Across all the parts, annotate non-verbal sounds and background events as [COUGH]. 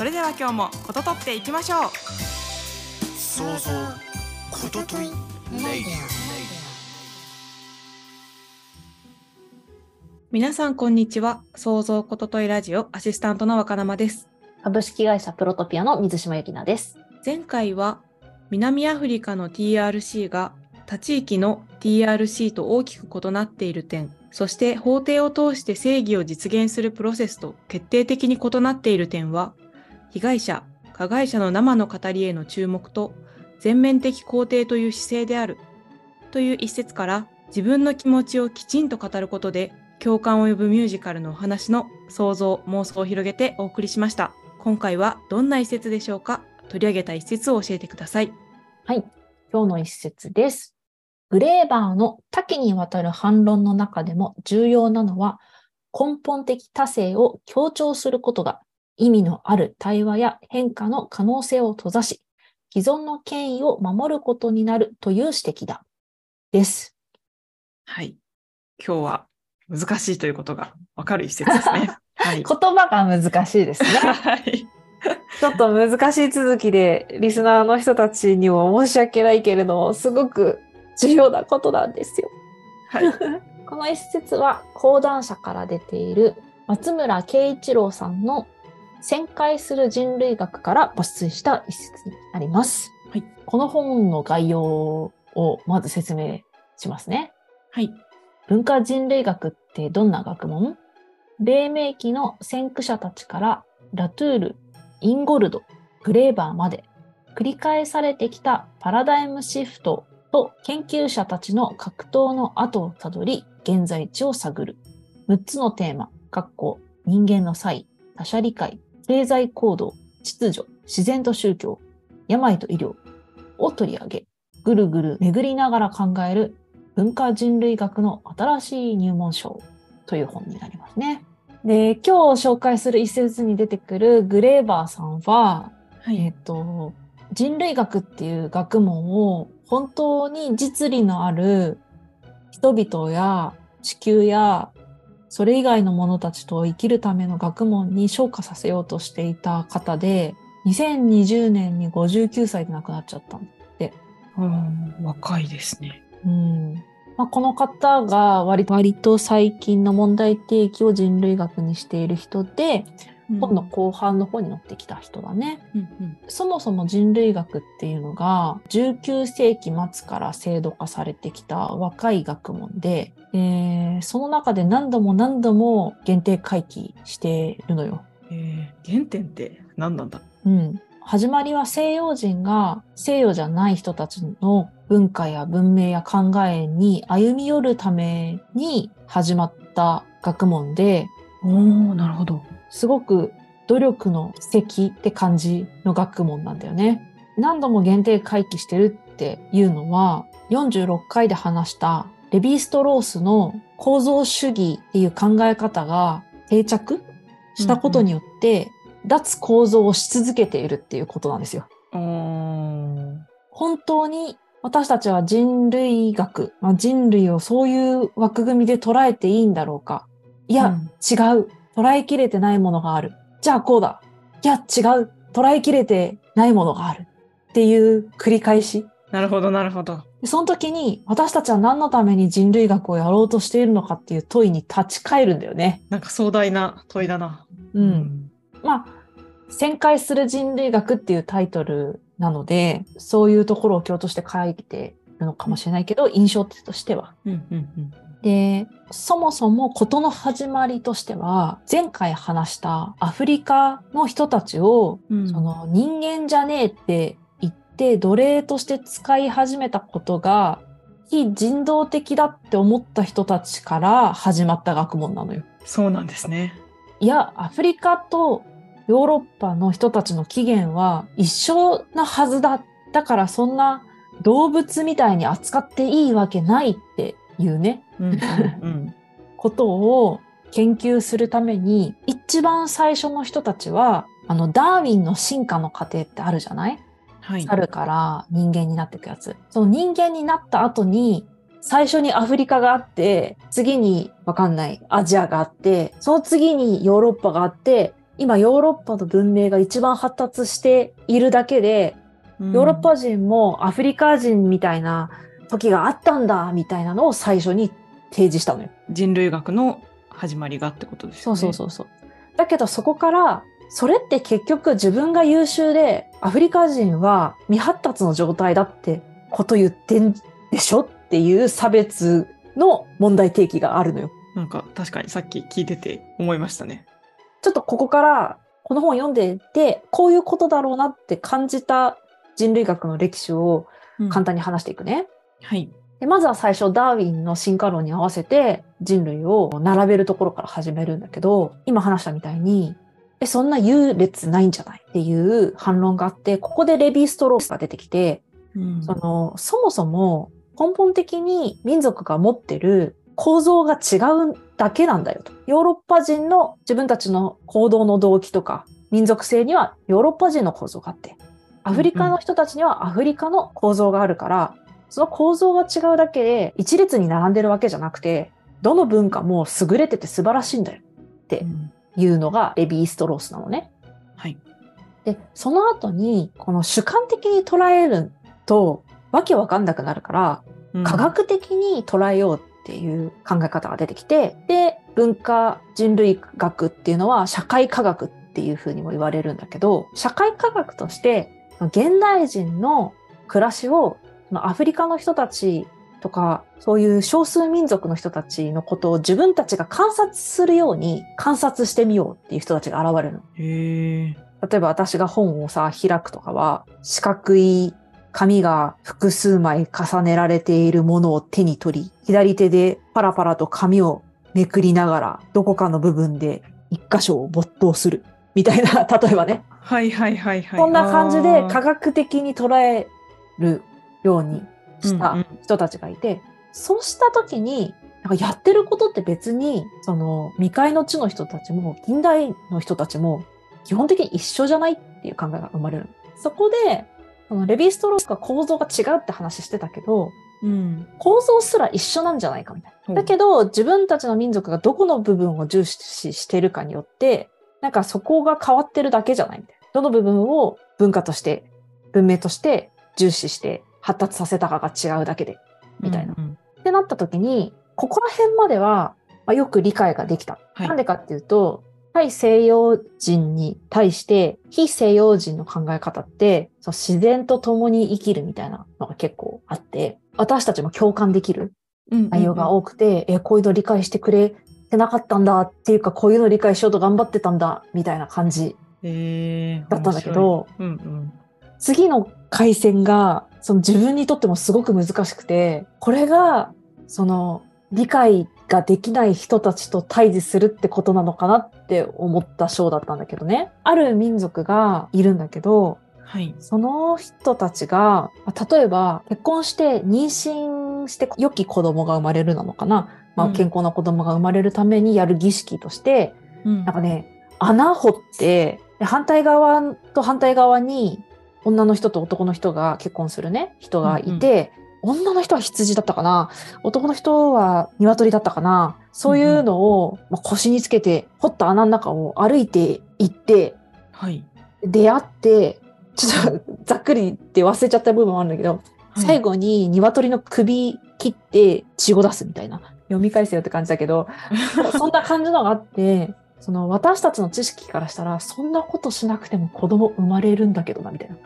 それでは今日もこととっていきましょう。想像こととい皆さんこんにちは。創造ことといラジオアシスタントの若生です。株式会社プロトピアの水島由紀奈です。前回は南アフリカの TRC が他地域の TRC と大きく異なっている点、そして法廷を通して正義を実現するプロセスと決定的に異なっている点は、被害者、加害者の生の語りへの注目と全面的肯定という姿勢であるという一節から自分の気持ちをきちんと語ることで共感を呼ぶミュージカルのお話の想像、妄想を広げてお送りしました。今回はどんな一節でしょうか？取り上げた一節を教えてください。はい。今日の一節です。グレーバーの多岐にわたる反論の中でも重要なのは、根本的多性を強調することが意味のある対話や変化の可能性を閉ざし、既存の権威を守ることになるという指摘だ。です。はい。今日は難しいということがわかる一節ですね。[LAUGHS] はい。言葉が難しいですね。[LAUGHS] はい。ちょっと難しい続きで、リスナーの人たちにも申し訳ないけれど、すごく重要なことなんですよ。はい。[LAUGHS] この一節は講談社から出ている松村慶一郎さんの旋回する人類学から抜粋した一節になります。はいこの本の概要をまず説明しますね。はい。文化人類学ってどんな学問？黎明期の先駆者たちからラトゥール、インゴルド、グレーバーまで繰り返されてきたパラダイムシフトと研究者たちの格闘の後をたどり現在地を探る。6つのテーマ、人間の際、他者理解、経済行動、秩序、自然と宗教、病と医療を取り上げ、ぐるぐる巡りながら考える文化人類学の新しい入門書という本になりますね。で、今日紹介する一節に出てくるグレーバーさんは、はい。えっ、と、人類学っていう学問を本当に実利のある人々や地球やそれ以外の者たちと生きるための学問に昇華させようとしていた方で、2020年に59歳で亡くなっちゃったんうん若いですね。うんまあ、この方が割と最近の問題提起を人類学にしている人で、本の後半の方に乗ってきた人だね。うんうんそもそも人類学っていうのが19世紀末から制度化されてきた若い学問で、えーその中で何度も何度も限定回帰してるのよ。えー原点って何なんだ？うん。始まりは西洋人が西洋じゃない人たちの文化や文明や考えに歩み寄るために始まった学問で、おー、なるほど。すごく努力の奇跡って感じの学問なんだよね。何度も限定回帰してるっていうのは、46回で話したレヴィストロースの構造主義っていう考え方が定着したことによって、脱構造をし続けているっていうことなんですよ。本当に私たちは人類学、まあ、人類をそういう枠組みで捉えていいんだろうかいや、うん違う。捉えきれてないものがある。じゃあこうだ。いや、違う。捉えきれてないものがある。っていう繰り返し。なるほど、なるほど。でその時に私たちは何のために人類学をやろうとしているのかっていう問いに立ち返るんだよね。なんか壮大な問いだな。うん。まあ、旋回する人類学っていうタイトルなので、そういうところを強調して書いてるのかもしれないけど、印象としては。うんうんうんで、そもそも事の始まりとしては、前回話したアフリカの人たちを、うんその人間じゃねえって言って奴隷として使い始めたことが、非人道的だって思った人たちから始まった学問なのよ。そうなんですね。いや、アフリカとヨーロッパの人たちの起源は一緒なはずだ。だからそんな動物みたいに扱っていいわけないっていうね、うんうんうんことを研究するために、一番最初の人たちは、あの、ダーウィンの進化の過程ってあるじゃない？はい。猿から人間になっていくやつ。その人間になった後に、最初にアフリカがあって、次にわかんないアジアがあって、その次にヨーロッパがあって、今ヨーロッパの文明が一番発達しているだけで、うんヨーロッパ人もアフリカ人みたいな時があったんだ、みたいなのを最初に提示したのよ。人類学の始まりがってことですそよね。うそうそうそう。だけどそこから、それって結局自分が優秀で、アフリカ人は未発達の状態だってこと言ってんでしょっていう差別の問題提起があるのよ。なんか確かにさっき聞いてて思いましたね。ちょっとここから、この本を読んでて、こういうことだろうなって感じた人類学の歴史を簡単に話していくね。はい。でまずは最初、ダーウィンの進化論に合わせて人類を並べるところから始めるんだけど、今話したみたいに、え、そんな優劣ないんじゃないっていう反論があって、ここでレヴィ・ストロースが出てきて、うんその、そもそも根本的に民族が持ってる構造が違うだけなんだよと。ヨーロッパ人の自分たちの行動の動機とか民族性にはヨーロッパ人の構造があって、アフリカの人たちにはアフリカの構造があるから、その構造が違うだけで一列に並んでるわけじゃなくて、どの文化も優れてて素晴らしいんだよってうんいうのがレヴィ・ストロースなのね。はい。で、その後に、この主観的に捉えると、わけわかんなくなるから、うん科学的に捉えようっていう考え方が出てきて、で、文化人類学っていうのは社会科学っていうふうにも言われるんだけど、社会科学として、現代人の暮らしを、アフリカの人たちとか、そういう少数民族の人たちのことを自分たちが観察するように観察してみようっていう人たちが現れるの。例えば私が本をさ、開くとかは、四角い紙が複数枚重ねられているものを手に取り、左手でパラパラと紙をめくりながら、どこかの部分で一箇所を没頭する。みたいな、[LAUGHS] 例えばね。はいはいはいはい。こんな感じで科科学的に捉えるようにした人たちがいて、そうした時に、なんかやってることって別に、その未開の地の人たちも、近代の人たちも、基本的に一緒じゃないっていう考えが生まれる。そこで、そのレヴィ・ストロースが構造が違うって話してたけど、うん。構造すら一緒なんじゃないかみたいな。だけど、自分たちの民族がどこの部分を重視してるかによって、なんかそこが変わってるだけじゃないみたいな。どの部分を文化として、文明として重視して発達させたかが違うだけで、みたいな。うんうんってなった時に、ここら辺までは、まあ、よく理解ができた。はいなんでかっていうと、対西洋人に対して、非西洋人の考え方って、そう自然と共に生きるみたいなのが結構あって、私たちも共感できるうん内容が多くて、え、こういうの理解してくれてなかったんだっていうか、こういうの理解しようと頑張ってたんだ、みたいな感じ。だったんだけど、うんうん。次の回線が、その自分にとってもすごく難しくて、これが、その、理解ができない人たちと対峙するってことなのかなって思った章だったんだけどね。ある民族がいるんだけど、はい。その人たちが、まあ例えば結婚して妊娠して良き子供が生まれるなのかな、まあ、うん健康な子供が生まれるためにやる儀式として、うんなんかね、穴掘って、で反対側と反対側に女の人と男の人が結婚するね、人がいて、女の人は羊だったかな。男の人は鶏だったかな。そういうのを、まあ腰につけて掘った穴の中を歩いて行って、はい。出会って、ちょっとざっくりって忘れちゃった部分もあるんだけど、最後に鶏の首切って血を出すみたいな。読み返せよって感じだけど、[LAUGHS] そんな感じのがあって、その私たちの知識からしたら、そんなことしなくても子供生まれるんだけどな、みたいな。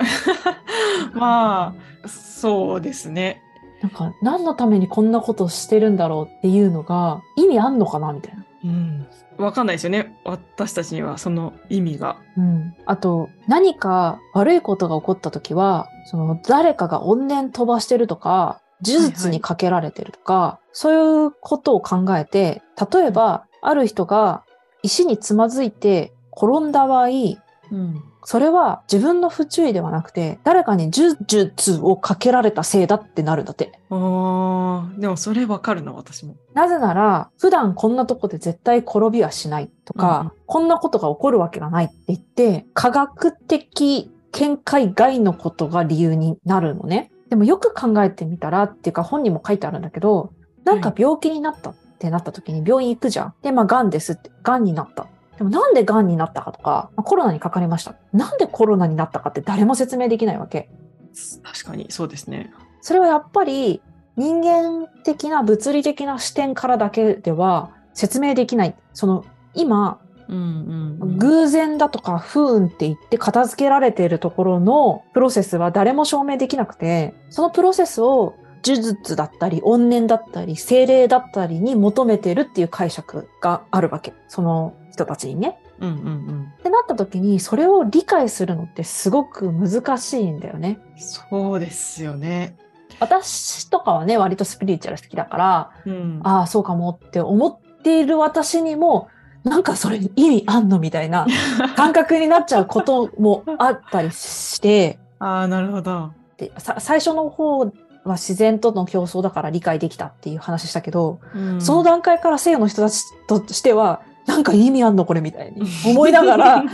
[LAUGHS] まあ、そうですね。なんか、何のためにこんなことしてるんだろうっていうのが、意味あんのかな、みたいな。うん。わかんないですよね。私たちにはその意味が。うん。あと、何か悪いことが起こった時は、その誰かが怨念飛ばしてるとか、呪術にかけられてるとか、そういうことを考えて、例えば、ある人が石につまずいて転んだ場合、うん。それは自分の不注意ではなくて、誰かに呪術をかけられたせいだってなるんだって。ああ、でもそれわかるな、私も。なぜなら、普段こんなとこで絶対転びはしないとか、うんこんなことが起こるわけがないって言って、科学的見解外のことが理由になるのね。でもよく考えてみたらっていうか本にも書いてあるんだけど、なんか病気になったってなった時に病院行くじゃん。で、まあ癌ですって、癌になった。でもなんで癌になったかとか、まあコロナにかかりました。なんでコロナになったかって誰も説明できないわけ。確かに、そうですね。それはやっぱり人間的な物理的な視点からだけでは説明できない。その今、うんうん、うん。偶然だとか不運って言って片付けられているところのプロセスは誰も証明できなくて、そのプロセスを呪術だったり、怨念だったり、精霊だったりに求めてるっていう解釈があるわけ。その人たちにね。うんうんうん。ってなった時に、それを理解するのってすごく難しいんだよね。そうですよね。私とかはね、割とスピリチュアル好きだから、うん。ああ、そうかもって思っている私にも、なんかそれ意味あんのみたいな [LAUGHS] 感覚になっちゃうこともあったりして、ああ、なるほど。でさ最初の方は自然との競争だから理解できたっていう話したけど、うんその段階から西洋の人たちとしては、なんか意味あんのこれみたいに [LAUGHS] 思いながら、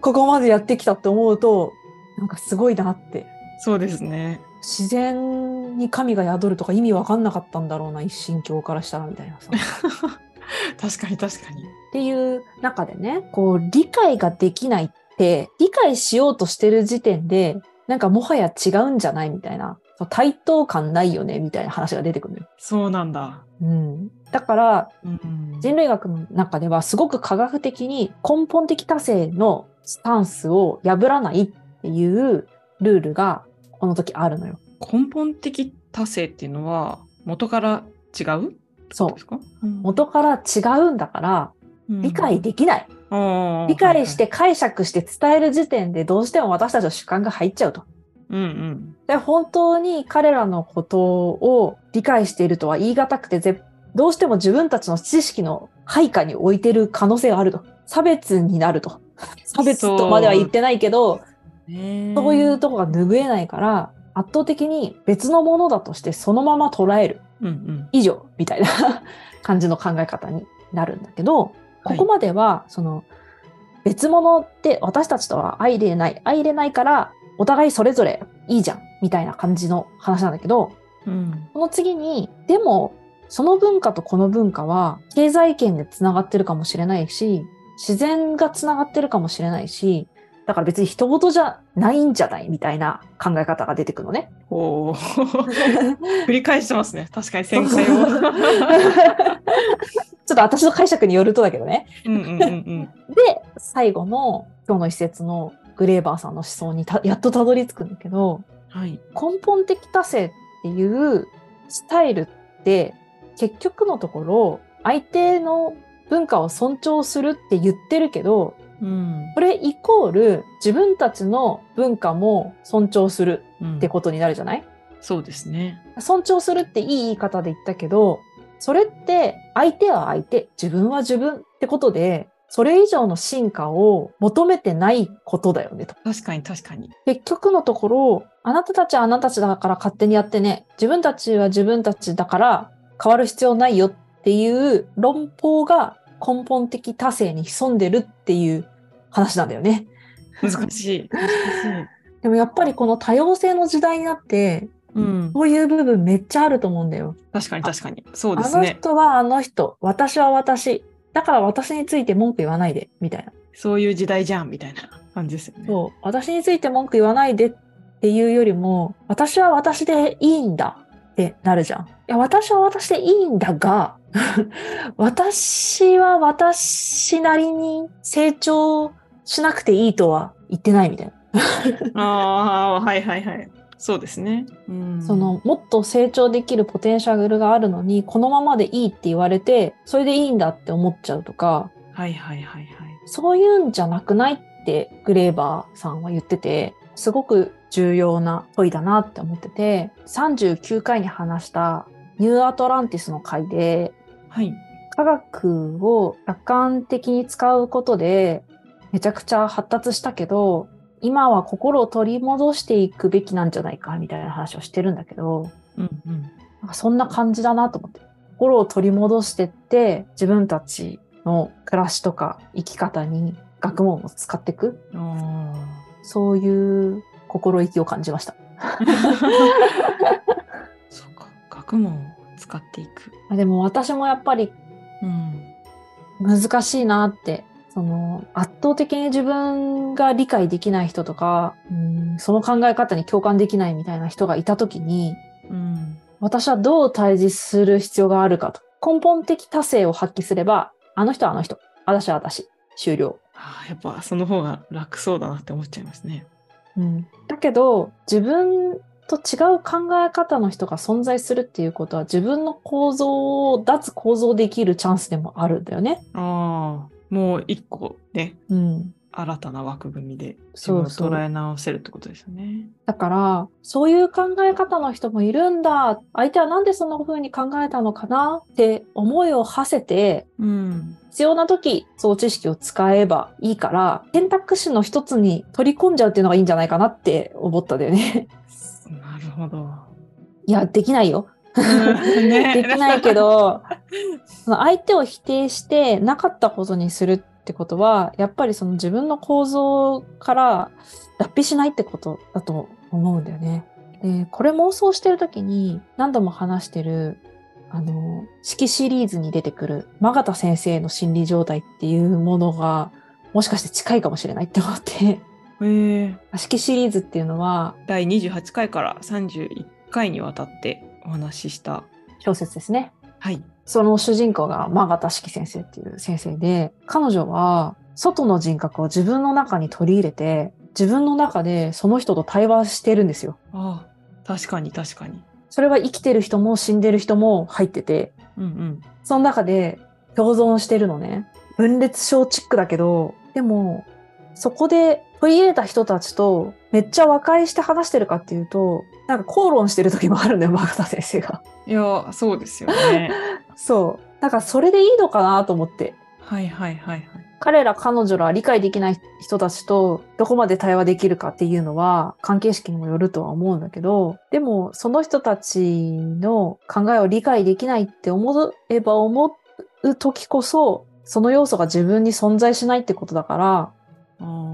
ここまでやってきたって思うと、なんかすごいなって。そうですね。自然に神が宿るとか意味わかんなかったんだろうな、一神教からしたらみたいなさ。[LAUGHS] 確かに確かに。っていう中でね、こう理解ができないって、理解しようとしてる時点で、なんかもはや違うんじゃないみたいな、対等感ないよねみたいな話が出てくる。そうなんだ。うん。だから、うん人類学の中ではすごく科学的に根本的多性のスタンスを破らないっていうルールがこの時あるのよ。根本的多性っていうのは元から違う？そうですか、うん元から違うんだから理解できない。うん理解して解釈して伝える時点でどうしても私たちの主観が入っちゃうと。うんうんで本当に彼らのことを理解しているとは言い難くてぜどうしても自分たちの知識の配下に置いてる可能性があると。差別になると。差別とまでは言ってないけど、ねそういうとこが拭えないから、圧倒的に別のものだとしてそのまま捉えるうんうん以上みたいな [LAUGHS] 感じの考え方になるんだけど、ここまでは、その、別物って私たちとは相入れない。相入れないから、お互いそれぞれいいじゃん、みたいな感じの話なんだけど、うん。この次に、でも、その文化とこの文化は、経済圏でつながってるかもしれないし、自然がつながってるかもしれないし、だから別に人事じゃないんじゃないみたいな考え方が出てくるのね。おお [LAUGHS] 繰り返してますね。確かに旋回をちょっと私の解釈によるとだけどね。うんうんうんうん。で、最後の今日の一節のグレーバーさんの思想にたやっとたどり着くんだけど、はい。根本的多性っていうスタイルって結局のところ相手の文化を尊重するって言ってるけど、うん。これイコール自分たちの文化も尊重するうんってことになるじゃない？そうですね。尊重するっていい言い方で言ったけど、それって相手は相手、自分は自分ってことで、それ以上の進化を求めてないことだよねと。確かに確かに結局のところ、あなたたちはあなたたちだから勝手にやってね、自分たちは自分たちだから変わる必要ないよっていう論法が根本的多性に潜んでるっていう話なんだよね。難しい難しでもやっぱりこの多様性の時代になって、いうんそういう部分めっちゃあると思うんだよ。確かに確かにそうであのすね人はあの人、私は私。だから私について文句言わないで、みたいな。そういう時代じゃんみたいな感じですよねそう。私について文句言わないでっていうよりも、私は私でいいんだってなるじゃん。いや、私は私でいいんだが、[LAUGHS] 私は私なりに成長しなくていいとは言ってないみたいな。ああはいはいはいそうですね。うん。その、もっと成長できるポテンシャルがあるのに、このままでいいって言われて、それでいいんだって思っちゃうとか、はいはいはいはい。そういうんじゃなくないってグレーバーさんは言ってて、すごく重要な問いだなって思ってて、39回に話したニューアトランティスの回で、はい。科学を客観的に使うことで、めちゃくちゃ発達したけど、今は心を取り戻していくべきなんじゃないかみたいな話をしてるんだけど、うんうん。なんかそんな感じだなと思って。心を取り戻してって、自分たちの暮らしとか生き方に学問を使っていく。あそういう心意気を感じました。あ。そうか。学問を使っていく。でも私もやっぱりうん。難しいなって、その圧倒的に自分が理解できない人とか、うんその考え方に共感できないみたいな人がいたときに、うん。私はどう対峙する必要があるかと。根本的多性を発揮すれば、あの人はあの人、私は私、終了。ああ、やっぱその方が楽そうだなって思っちゃいますね。うん、だけど、自分と違う考え方の人が存在するっていうことは、自分の構造を脱構造できるチャンスでもあるんだよね。ああ。もう一個ね、うん。新たな枠組みでそうそう捉え直せるってことですよね。だから、そういう考え方の人もいるんだ。相手はなんでそんな風に考えたのかなって思いを馳せて、うん。必要な時、その知識を使えばいいから、選択肢の一つに取り込んじゃうっていうのがいいんじゃないかなって思ったんだよね。[LAUGHS] なるほど。いや、できないよ。ねできないけど、[LAUGHS] 相手を否定してなかったことにするってことは、やっぱりその自分の構造から脱皮しないってことだと思うんだよね。で、これ妄想してる時に何度も話してる、あの、式シリーズに出てくる、マガタ先生の心理状態っていうものが、もしかして近いかもしれないって思って。式シリーズっていうのは第28回から31回にわたってお話しした。小説ですね。はい。その主人公がマガタ式先生っていう先生で、彼女は外の人格を自分の中に取り入れて、自分の中でその人と対話してるんですよ。ああ、確かに確かに。それは生きてる人も死んでる人も入ってて、うんうん。その中で共存してるのね。分裂症チックだけど、でも、そこで取り入れた人たちとめっちゃ和解して話してるかっていうと、なんか口論してる時もあるんだよ、マガタ先生が。いや、そうですよね。[LAUGHS] そう。だからそれでいいのかなと思って。はいはいはいはい。彼ら彼女ら理解できない人たちとどこまで対話できるかっていうのは関係式にもよるとは思うんだけど、でもその人たちの考えを理解できないって思えば思う時こそ、その要素が自分に存在しないってことだから、あ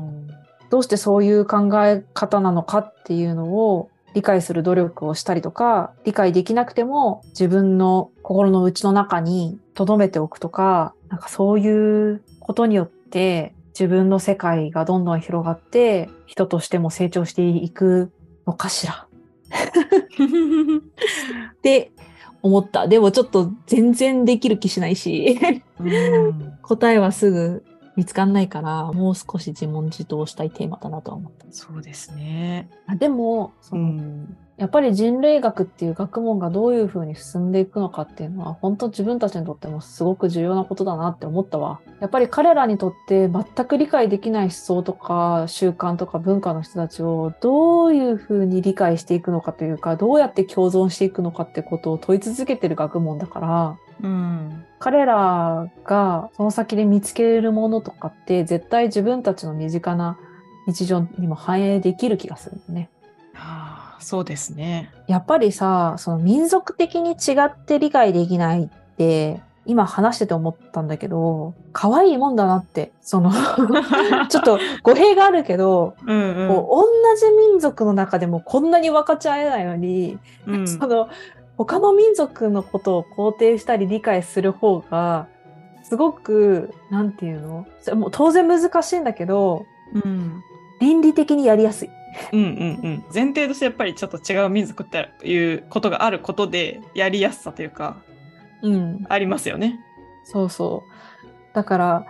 どうしてそういう考え方なのかっていうのを理解する努力をしたりとか、理解できなくても自分の心の内の中に留めておくとか、なんかそういうことによって自分の世界がどんどん広がって人としても成長していくのかしらー [LAUGHS] って思った。でもちょっと全然できる気しないし、うん。答えはすぐ見つかんないから、もう少し自問自答したいテーマだなとは思った。そうですね。あでも、そのうん。やっぱり人類学っていう学問がどういうふうに進んでいくのかっていうのは本当自分たちにとってもすごく重要なことだなって思ったわ。やっぱり彼らにとって全く理解できない思想とか習慣とか文化の人たちをどういうふうに理解していくのかというかどうやって共存していくのかってことを問い続けてる学問だからうん。彼らがその先で見つけれるものとかって絶対自分たちの身近な日常にも反映できる気がするんだね。ああ、そうですね。やっぱりさ、その民族的に違って理解できないって、今話してて思ったんだけど、可愛いもんだなって、その、[LAUGHS] ちょっと語弊があるけど、うんうん。同じ民族の中でもこんなに分かち合えないのに、うんその、他の民族のことを肯定したり理解する方が、すごく、なんていうの？もう当然難しいんだけど、うん。倫理的にやりやすい。うんうんうん。前提としてやっぱりちょっと違う民族っていうことがあることでやりやすさというかうん。ありますよね。そうそう。だから、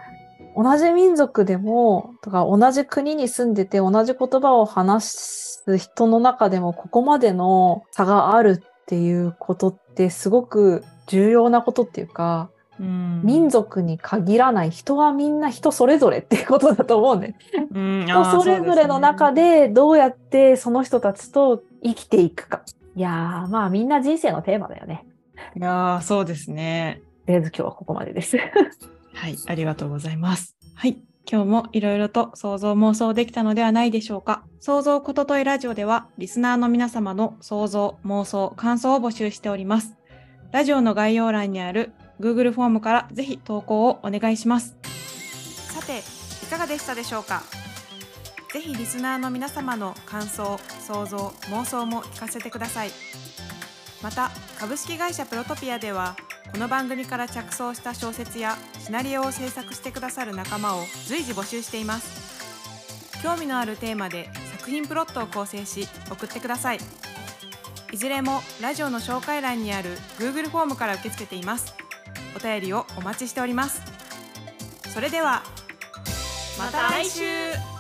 同じ民族でも、とか同じ国に住んでて同じ言葉を話す人の中でもここまでの差があるっていうことってすごく重要なことっていうか、うん民族に限らない人はみんな人それぞれっていうことだと思うね。うん、人それぞれの中ででどうやってその人たちと生きていくか。いやー、まあみんな人生のテーマだよね。いやーそうですね。とりあえず今日はここまでです。はい、ありがとうございます。はい。今日もいろいろと想像妄想できたのではないでしょうか。想像ことといラジオでは、リスナーの皆様の想像、妄想、感想を募集しております。ラジオの概要欄にある Google フォームからぜひ投稿をお願いします。さて、いかがでしたでしょうか？ぜひリスナーの皆様の感想、想像、妄想も聞かせてください。また、株式会社プロトピアでは、この番組から着想した小説やシナリオを制作してくださる仲間を随時募集しています興味のあるテーマで作品プロットを構成し送ってくださいいずれもラジオの紹介欄にある Google フォームから受け付けていますお便りをお待ちしております。それではまた来週。